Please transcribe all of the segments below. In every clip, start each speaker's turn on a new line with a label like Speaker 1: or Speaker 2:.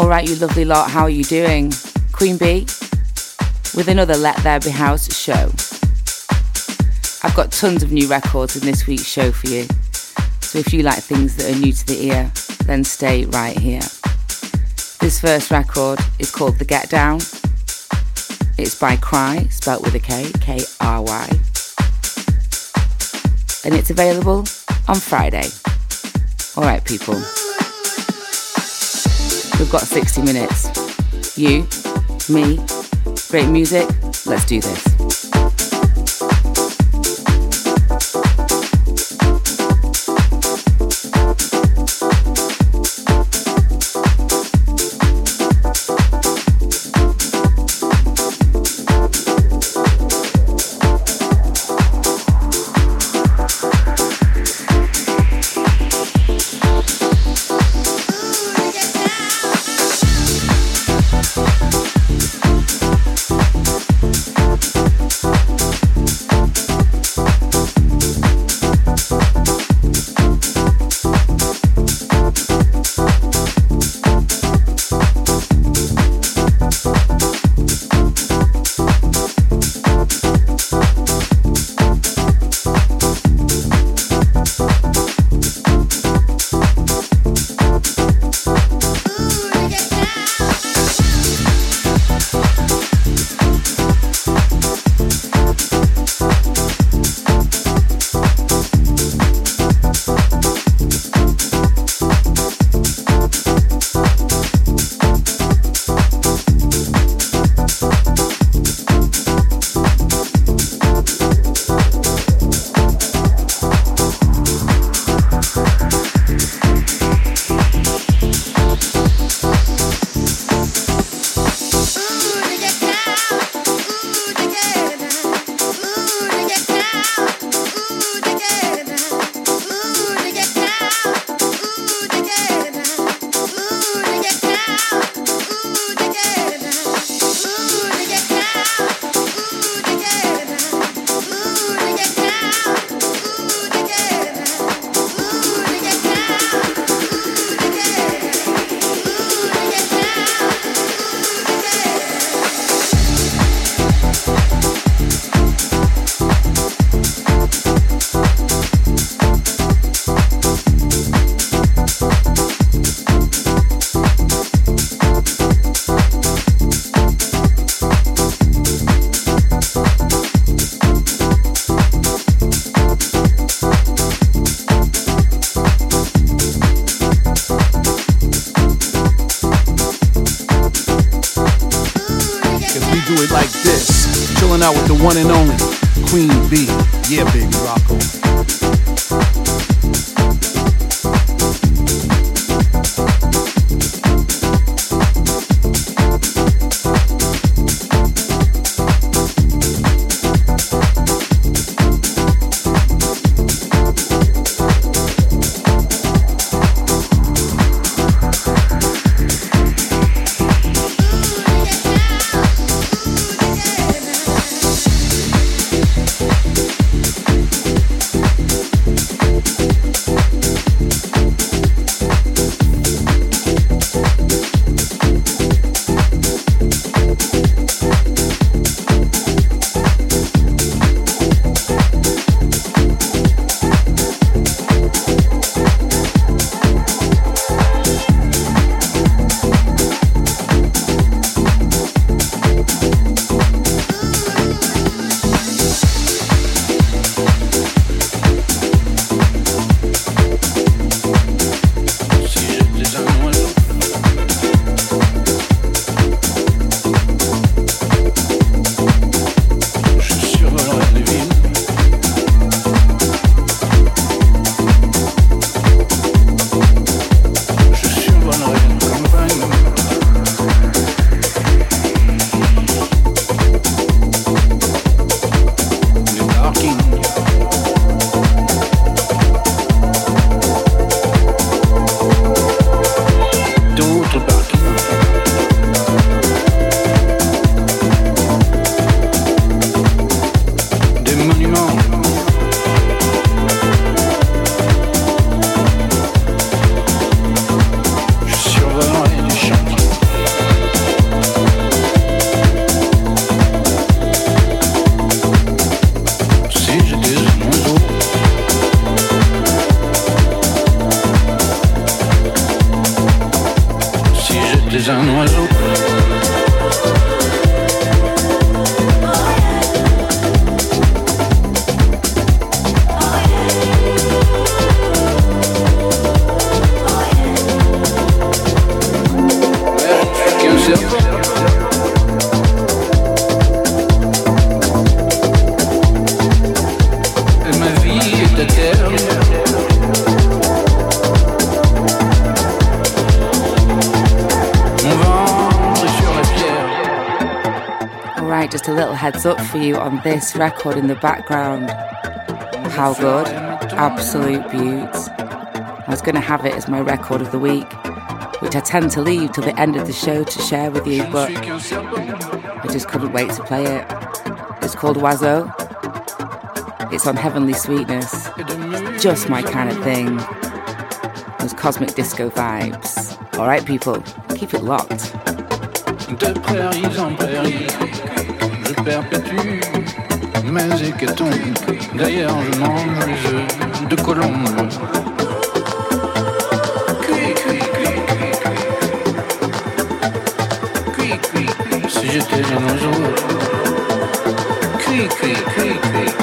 Speaker 1: All right, you lovely lot, how are you doing? Queen Bee with another Let There Be House show. I've got tons of new records in this week's show for you. So if you like things that are new to the ear, then stay right here. This first record is called The Get Down. It's by Kry, spelt with a K, K R Y. And it's available on Friday. All right, people. We've got 60 minutes. You, me, great music. Let's do this.
Speaker 2: One and only Queen Bee. Yeah, baby, rock on.
Speaker 1: You on this record in the background. How good? Absolute beauts. I was going to have it as my record of the week, which I tend to leave till the end of the show to share with you, but I just couldn't wait to play it. It's called Oiseau. It's on Heavenly Sweetness. Just my kind of thing. Those cosmic disco vibes. Alright, people, keep it locked.
Speaker 3: De prairies en prairies, perpétue, mes hécatons. D'ailleurs, je mange les œufs de colombe. Si j'étais dinosaure, cui, cui, cui, cui.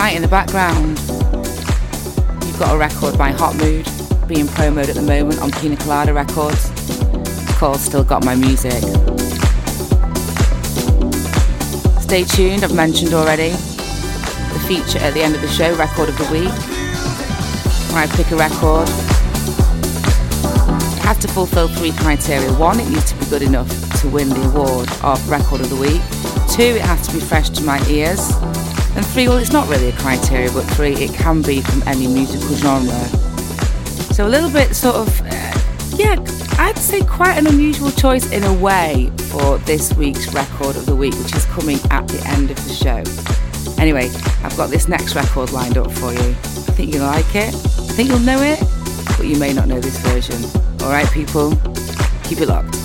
Speaker 1: Right in the background, you've got a record by Hot Mood being promoted at the moment on Pina Colada Records. It's called Still Got My Music. Stay tuned, I've mentioned already. The feature at the end of the show, Record of the Week. when I pick a record. It has to fulfill three criteria. One, it needs to be good enough to win the award of Record of the Week. Two, it has to be fresh to my ears. And three, well, it's not really a criteria, but three, it can be from any musical genre. So a little bit sort of, uh, yeah, I'd say quite an unusual choice in a way for this week's record of the week, which is coming at the end of the show. Anyway, I've got this next record lined up for you. I think you'll like it. I think you'll know it, but you may not know this version. Alright, people, keep it locked.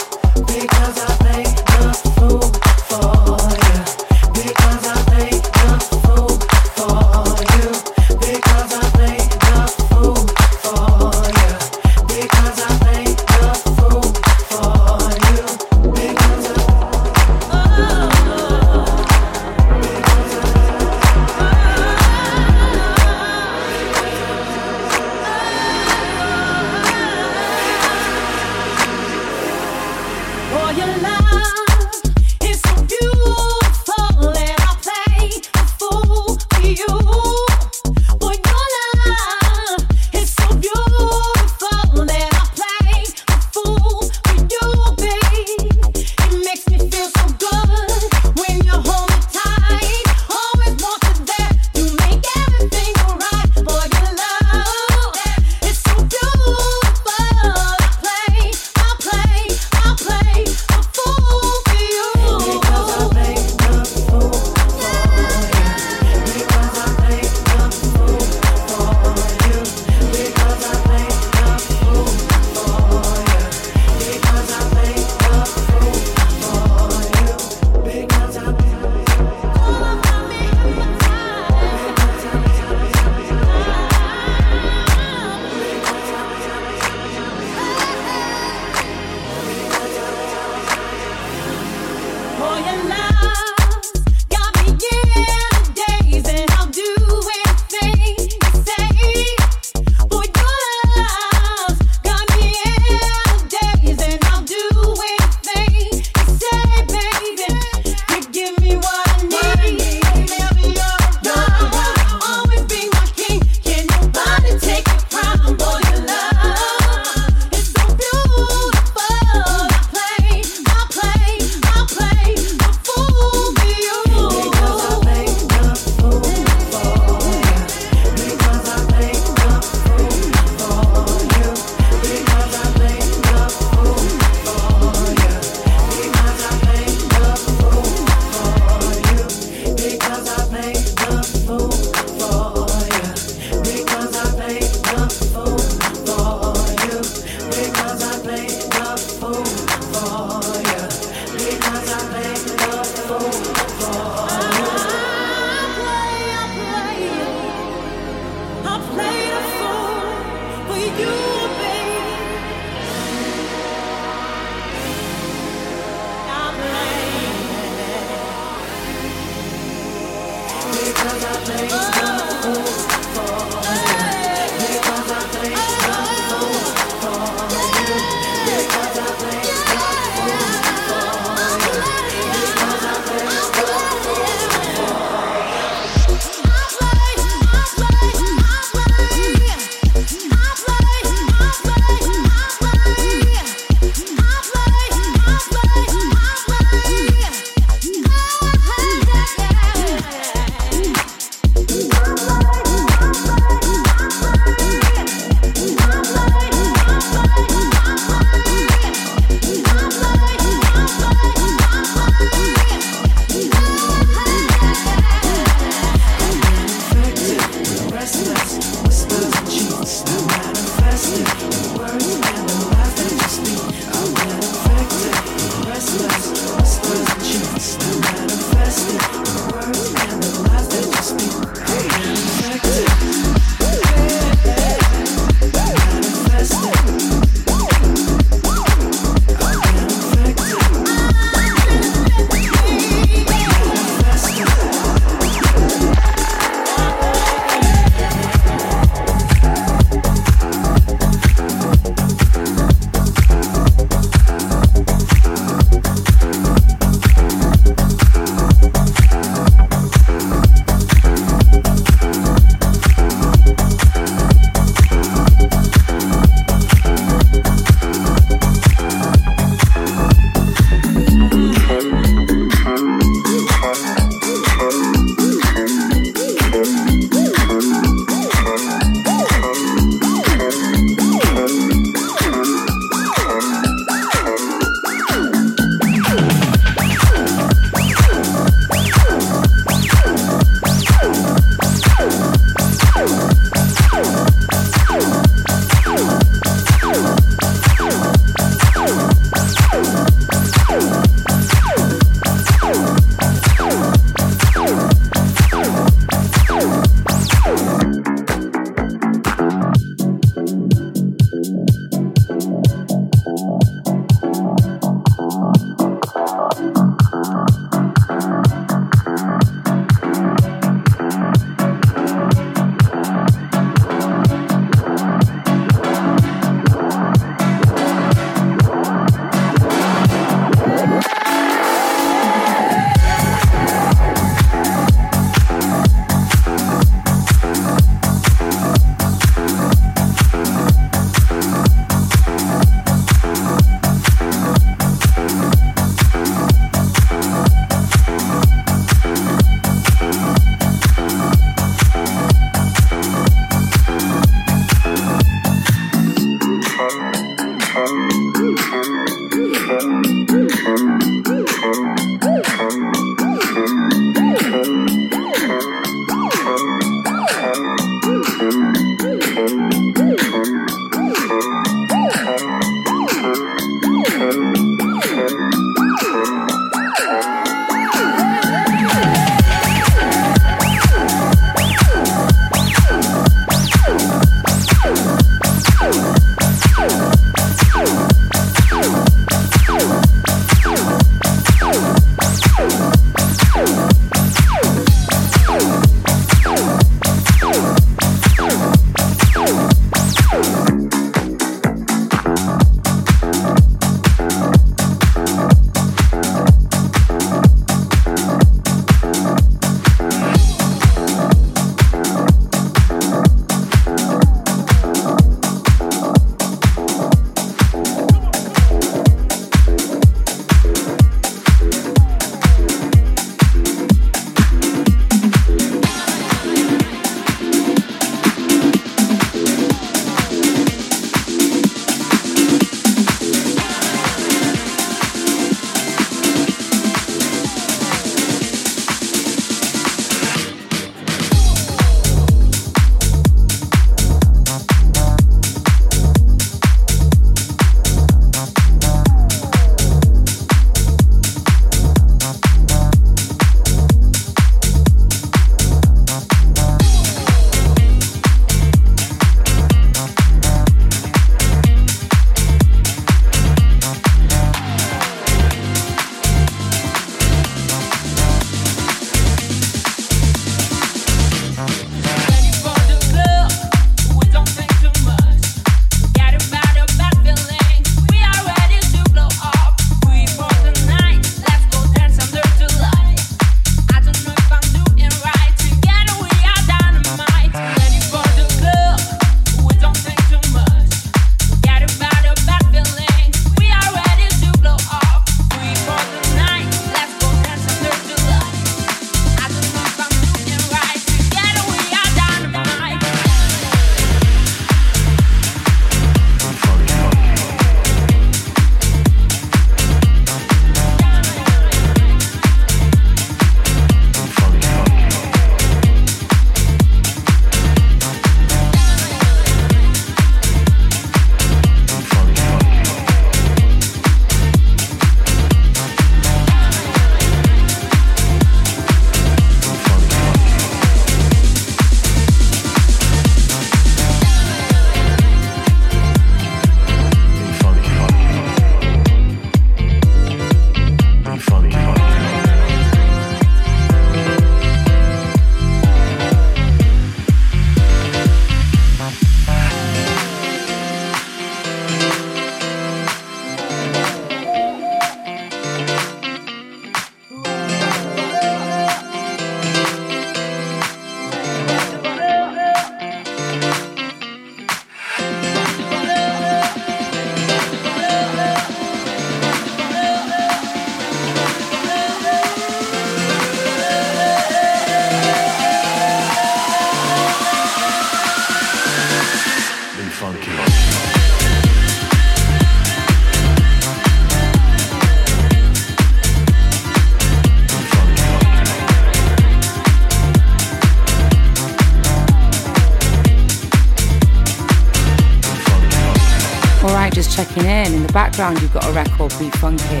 Speaker 4: Background, you've got a record, Be Funky.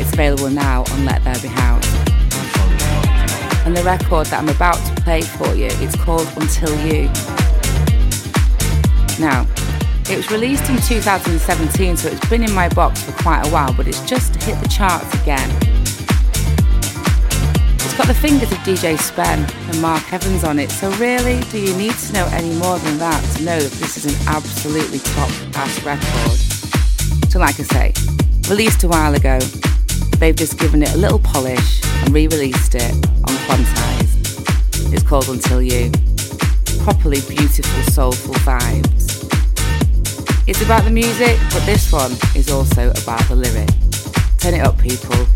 Speaker 4: It's available now on Let There Be House. And the record that I'm about to play for you, it's called Until You. Now, it was released in 2017, so it's been in my box for quite a while, but it's just hit the charts again. It's got the fingers of DJ Spen and Mark Evans on it, so really, do you need to know any more than that to know that this is an absolutely top class record? So, like I say, released a while ago, they've just given it a little polish and re released it on Quantize. It's called Until You. Properly beautiful, soulful vibes. It's about the music, but this one is also about the lyric. Turn it up, people.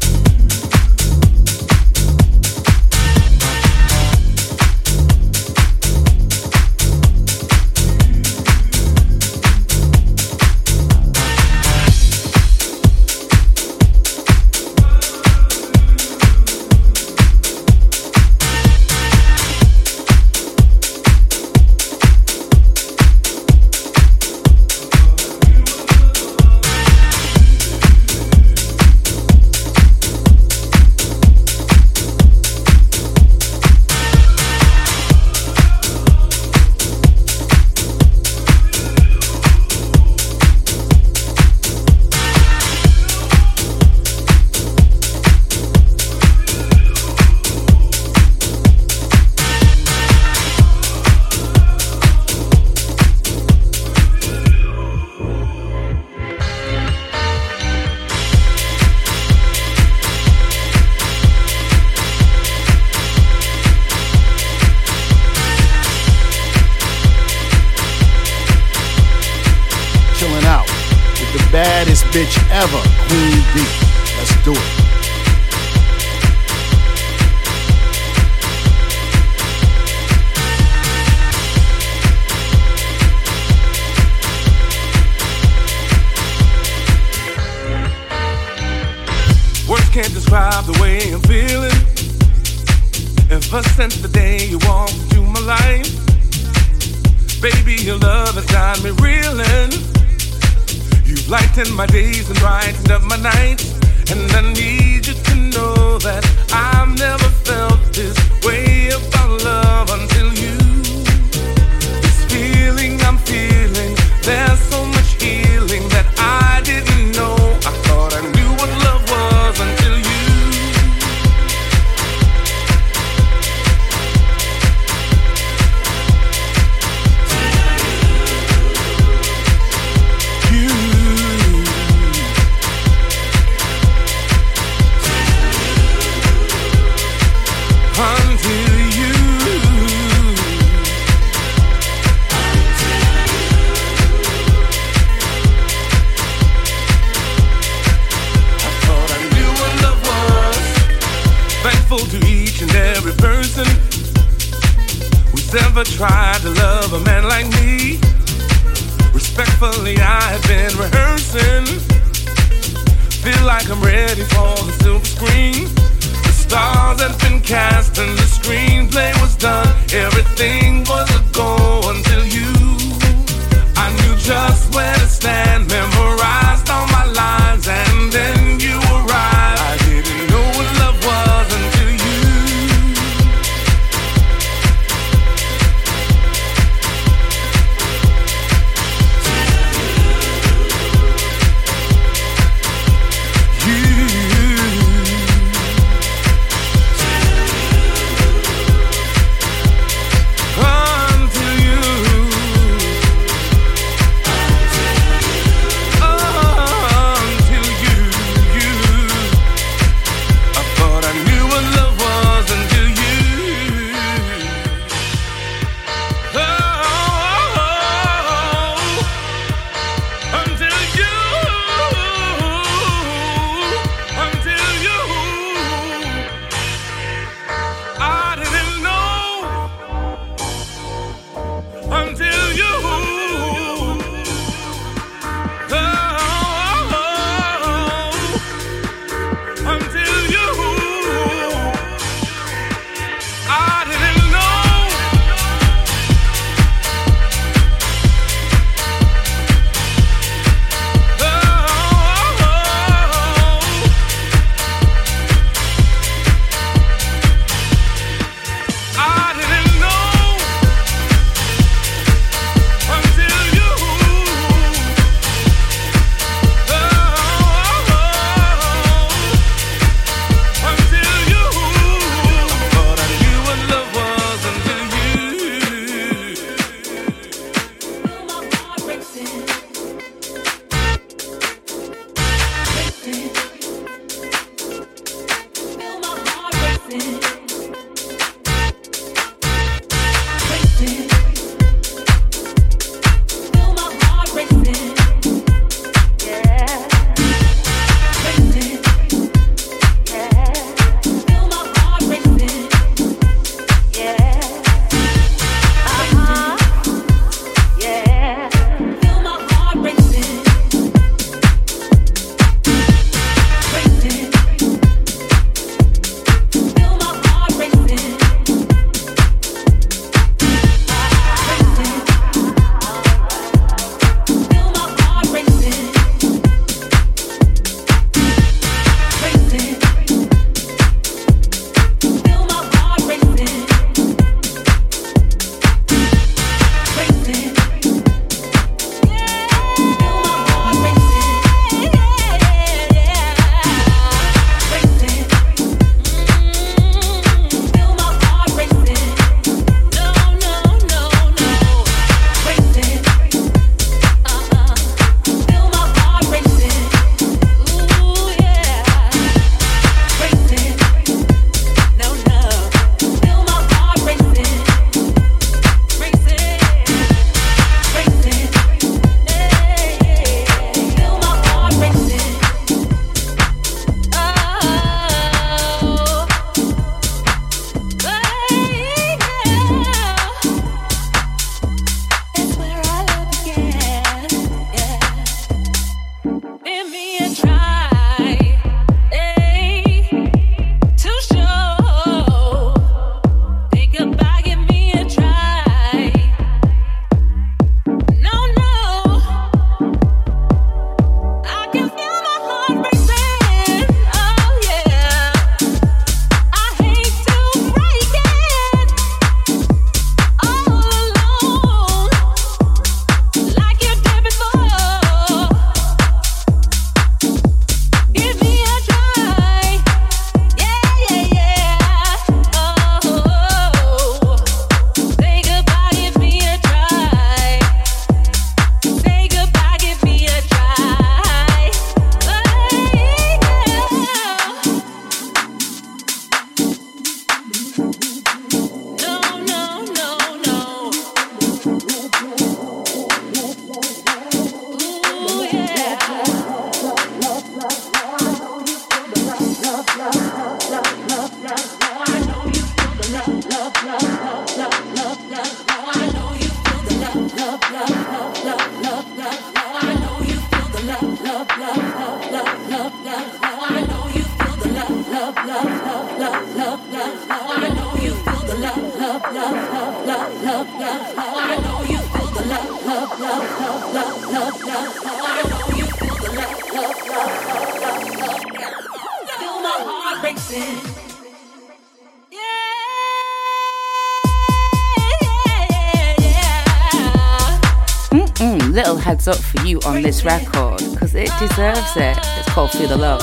Speaker 5: Little heads up for you on this record because it deserves it. It's called Feel the Love.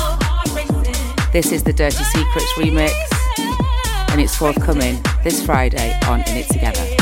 Speaker 5: This is the Dirty Secrets remix and it's forthcoming this Friday on In It Together.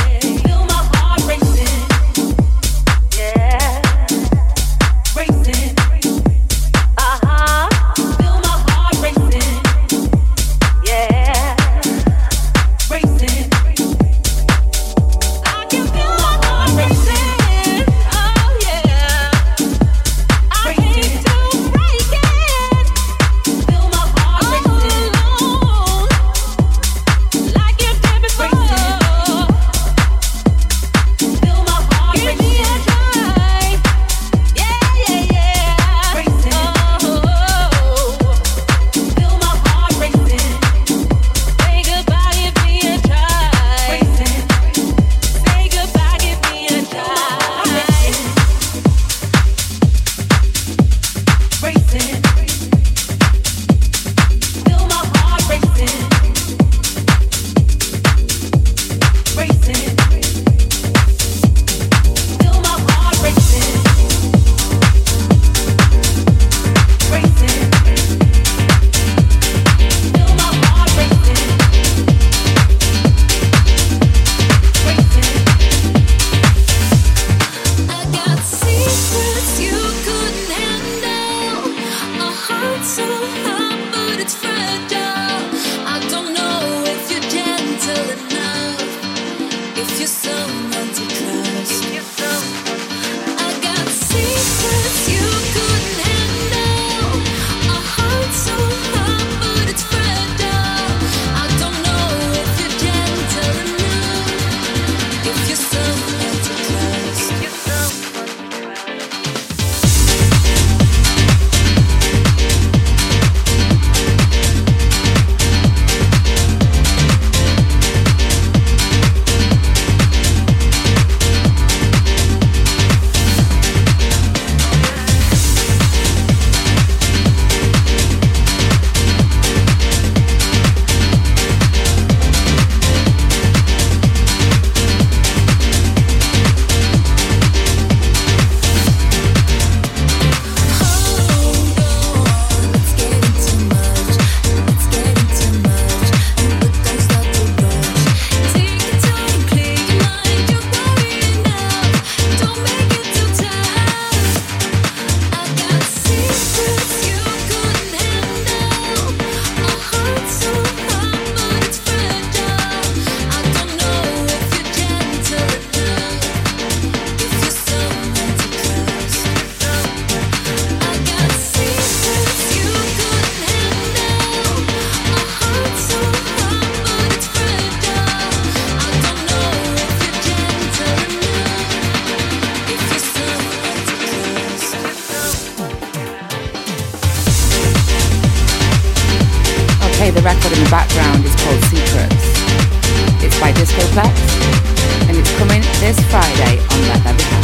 Speaker 2: by Disco Plex, and it's coming this Friday on Let Them Pass.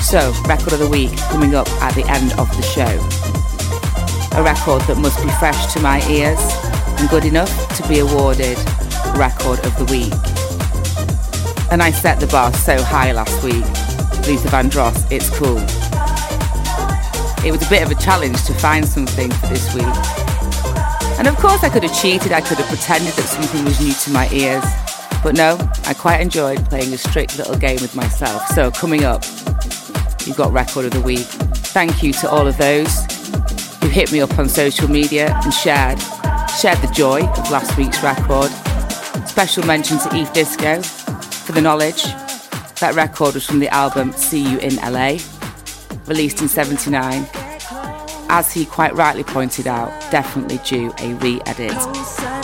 Speaker 1: So, record of the week coming up at the end of the show. A record that must be fresh to my ears and good enough to be awarded record of the week. And I set the bar so high last week. Luther Vandross, it's cool. It was a bit of a challenge to find something for this week.
Speaker 6: And of course, I could have cheated, I could have pretended that something was new to my ears. But no, I quite enjoyed playing a strict little game with myself. So, coming up, you've got Record of the Week. Thank you to all of those who hit me up on social media and shared shared the joy of last week's record. Special mention to Eve Disco for the knowledge. That record was from the album See You in LA, released in 79. As he quite rightly pointed out, definitely due a re edit.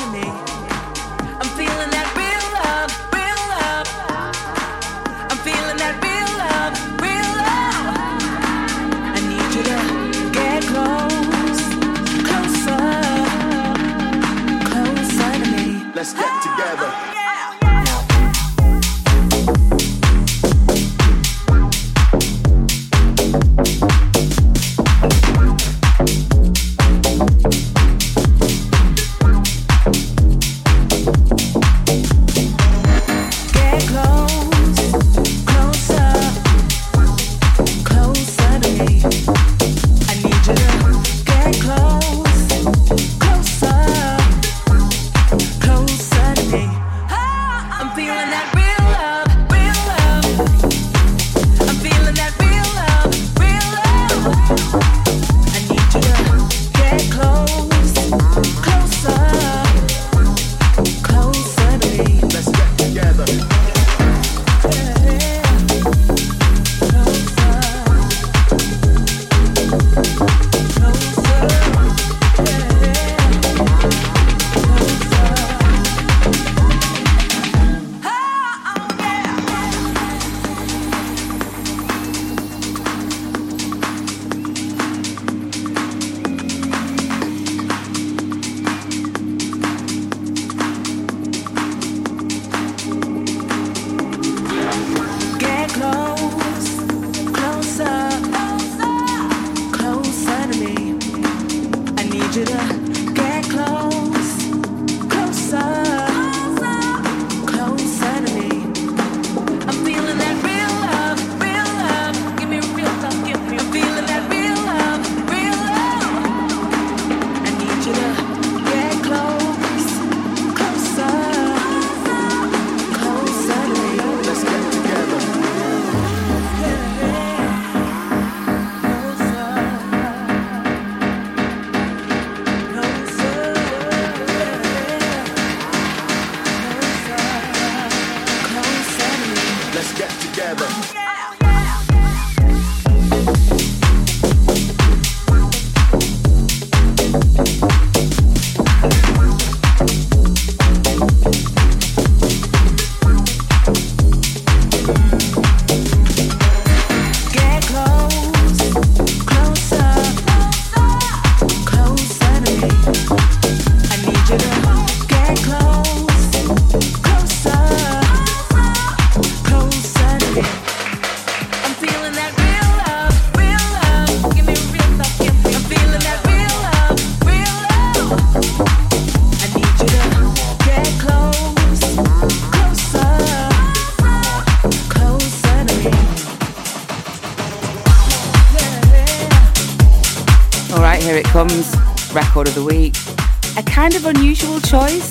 Speaker 6: Choice,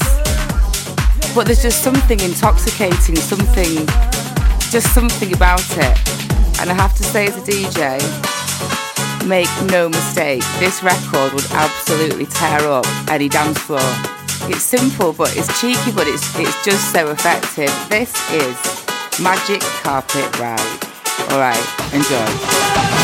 Speaker 6: but there's just something intoxicating, something, just something about it. And I have to say, as a DJ, make no mistake, this record would absolutely tear up any dance floor. It's simple, but it's cheeky, but it's it's just so effective. This is Magic Carpet Ride. All right, enjoy.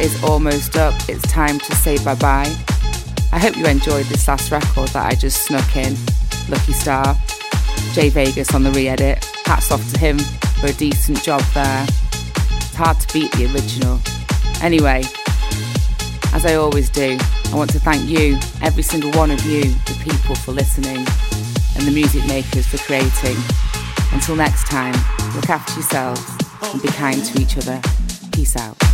Speaker 1: Is almost up. It's time to say bye bye. I hope you enjoyed this last record that I just snuck in. Lucky Star. Jay Vegas on the re edit. Hats off to him for a decent job there. It's hard to beat the original. Anyway, as I always do, I want to thank you, every single one of you, the people for listening, and the music makers for creating. Until next time, look after yourselves and be kind to each other. Peace out.